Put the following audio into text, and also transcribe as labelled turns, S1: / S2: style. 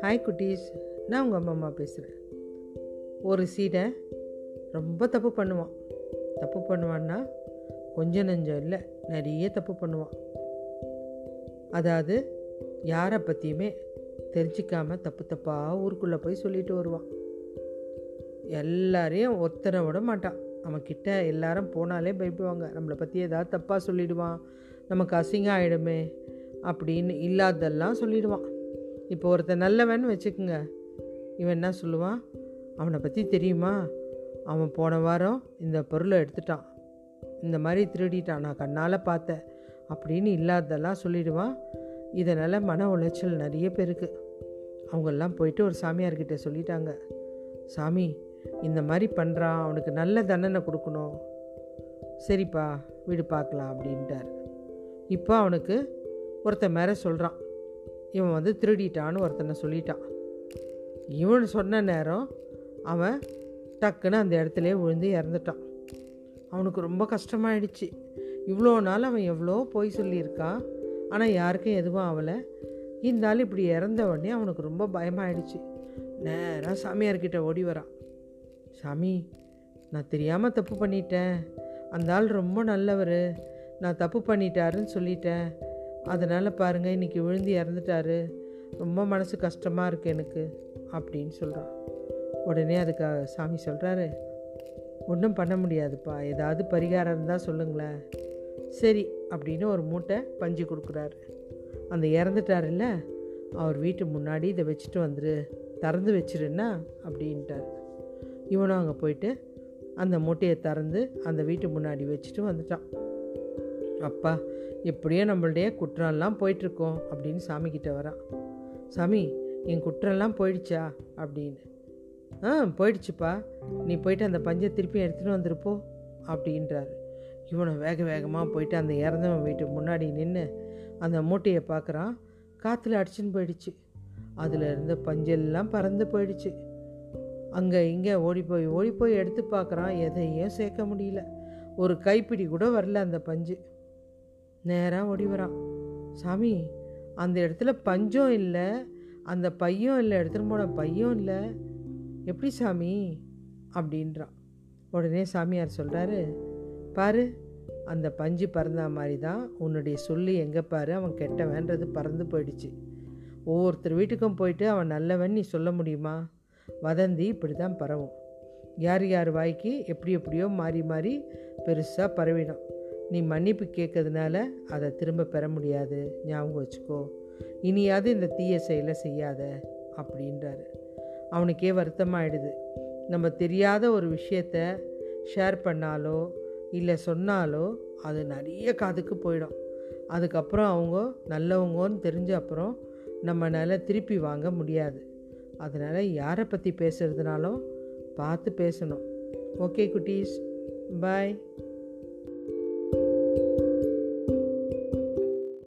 S1: Hi குட்டீஸ். நான் உங்கள் அம்மா அம்மா பேசுகிறேன் ஒரு சீடை ரொம்ப தப்பு பண்ணுவான். தப்பு பண்ணுவான்னா கொஞ்சம் நெஞ்சம் இல்லை நிறைய தப்பு பண்ணுவான். அதாவது யாரை பற்றியுமே தெரிஞ்சிக்காம தப்பு தப்பாக ஊருக்குள்ளே போய் சொல்லிட்டு வருவான். எல்லாரையும் ஒருத்தனை விட மாட்டான். அவன்கிட்ட எல்லாரும் போனாலே பயப்படுவாங்க. நம்மளை பற்றி ஏதாவது தப்பாக சொல்லிடுவான். நமக்கு அசிங்கம் ஆகிடுமே அப்படின்னு இல்லாததெல்லாம் சொல்லிடுவான். இப்போ ஒருத்தன் நல்லவன் வச்சுக்கோங்க. இவன் என்ன சொல்லுவான்? அவனை பற்றி தெரியுமா? அவன் போன வாரம் இந்த பொருளை எடுத்துட்டான். இந்த மாதிரி திருடிட்டான். நான் கண்ணால் பார்த்தேன். அப்படின்னு இல்லாததெல்லாம் சொல்லிடுவான். இதனால் மன உளைச்சல் நிறைய பேருக்கு. அவங்கெல்லாம் போயிட்டு ஒரு சாமியார்கிட்ட சொல்லிட்டாங்க. சாமி இந்த மாதிரி பண்ணுறான் அவனுக்கு நல்ல தண்டனை கொடுக்கணும். சரிப்பா வீடு பார்க்கலாம் அப்படின்ட்டார். இப்போ அவனுக்கு ஒருத்தன் மேலே சொல்கிறான் இவன் வந்து திருடிட்டான்னு ஒருத்தனை சொல்லிட்டான். இவன் சொன்ன நேரம் அவன் டக்குன்னு அந்த இடத்துல விழுந்து இறந்துட்டான். அவனுக்கு ரொம்ப கஷ்டமாயிடுச்சு. இவ்வளோ நாள் அவன் எவ்வளோ பொய் சொல்லியிருக்கான். ஆனால் யாருக்கும் எதுவும் ஆகலை இருந்தாலும் இப்படி இறந்த உடனே அவனுக்கு ரொம்ப பயமாயிடுச்சு. நேராக சாமியார்கிட்ட ஓடி வரான். சாமி நான் தெரியாமல் தப்பு பண்ணிட்டேன். அந்த ஆள் ரொம்ப நல்லவர். நான் தப்பு பண்ணிட்டாருன்னு சொல்லிட்டேன். அதனால் பாருங்கள் இன்றைக்கி விழுந்து இறந்துட்டாரு. ரொம்ப மனசு கஷ்டமாக இருக்குது எனக்கு அப்படின்னு சொல்கிறான் உடனே அதுக்கு சாமி சொல்கிறாரு ஒன்றும் பண்ண முடியாதுப்பா. ஏதாவது பரிகாரம் இருந்தால் சொல்லுங்களேன். சரி அப்படின்னு ஒரு மூட்டை பஞ்சு கொடுக்குறாரு. அந்த இறந்துட்டாருல்ல அவர் வீட்டு முன்னாடி இதை வச்சுட்டு வந்துரு. திறந்து வச்சிருன்னா அப்படின்ட்டார். இவனும் அங்கே போயிட்டு அந்த மூட்டையை திறந்து அந்த வீட்டு முன்னாடி வச்சுட்டு வந்துட்டான். அப்பா எப்படியோ நம்மளுடைய குற்றம்லாம் போயிட்டுருக்கோம் அப்படின்னு சாமிக்கிட்ட வரான். சாமி என் குற்றம்லாம் போயிடுச்சா? அப்படின்னு. ஆ போயிடுச்சுப்பா. நீ போயிட்டு அந்த பஞ்சை திருப்பி எடுத்துகிட்டு வந்துருப்போ அப்படின்றாரு. இவனை வேக வேகமாக போயிட்டு அந்த இறந்தவன் வீட்டுக்கு முன்னாடி நின்று அந்த மூட்டையை பார்க்குறான். காற்றுல அடிச்சுன்னு போயிடுச்சு. அதில் இருந்த பஞ்செல்லாம் பறந்து போயிடுச்சு. அங்கே இங்கே ஓடி போய் ஓடி போய் எடுத்து பார்க்குறான். எதையும் சேர்க்க முடியல. ஒரு கைப்பிடி கூட வரல அந்த பஞ்சு. நேராக ஓடி வரான் சாமி அந்த இடத்துல பஞ்சும் இல்லை. அந்த பையும் இல்லை எடுத்துகிட்டு போன பையும் இல்லை. எப்படி சாமி? அப்படின்றான் உடனே சாமியார் சொல்கிறாரு பாரு அந்த பஞ்சு பறந்த மாதிரி தான் உன்னுடைய சொல்லி எங்கே பாரு அவன் கெட்டவன்றது பறந்து போயிடுச்சு. ஒவ்வொருத்தர் வீட்டுக்கும் போயிட்டு அவன் நல்லவன் நீ சொல்ல முடியுமா? வதந்தி இப்படி தான் பரவும். யார் யார் வாய்க்கு எப்படி எப்படியோ மாறி மாறி பெருசாக பரவிடும். நீ மன்னிப்பு கேட்கறதுனால அதை திரும்ப பெற முடியாது. ஞாபகம் வச்சுக்கோ. இனியாவது இந்த தீய செயலை செய்யாத அப்படின்றாரு. அவனுக்கே வருத்தமாயிடுது. நம்ம தெரியாத ஒரு விஷயத்த ஷேர் பண்ணாலோ இல்லை சொன்னாலோ அது நிறைய காதுக்கு போயிடும். அதுக்கப்புறம் அவங்க நல்லவங்கன்னு தெரிஞ்ச அப்புறம் நம்மளால் திருப்பி வாங்க முடியாது. அதனால் யாரை பற்றி பேசுகிறதுனாலும் பார்த்து பேசணும். ஓகே குட்டீஸ். பாய்.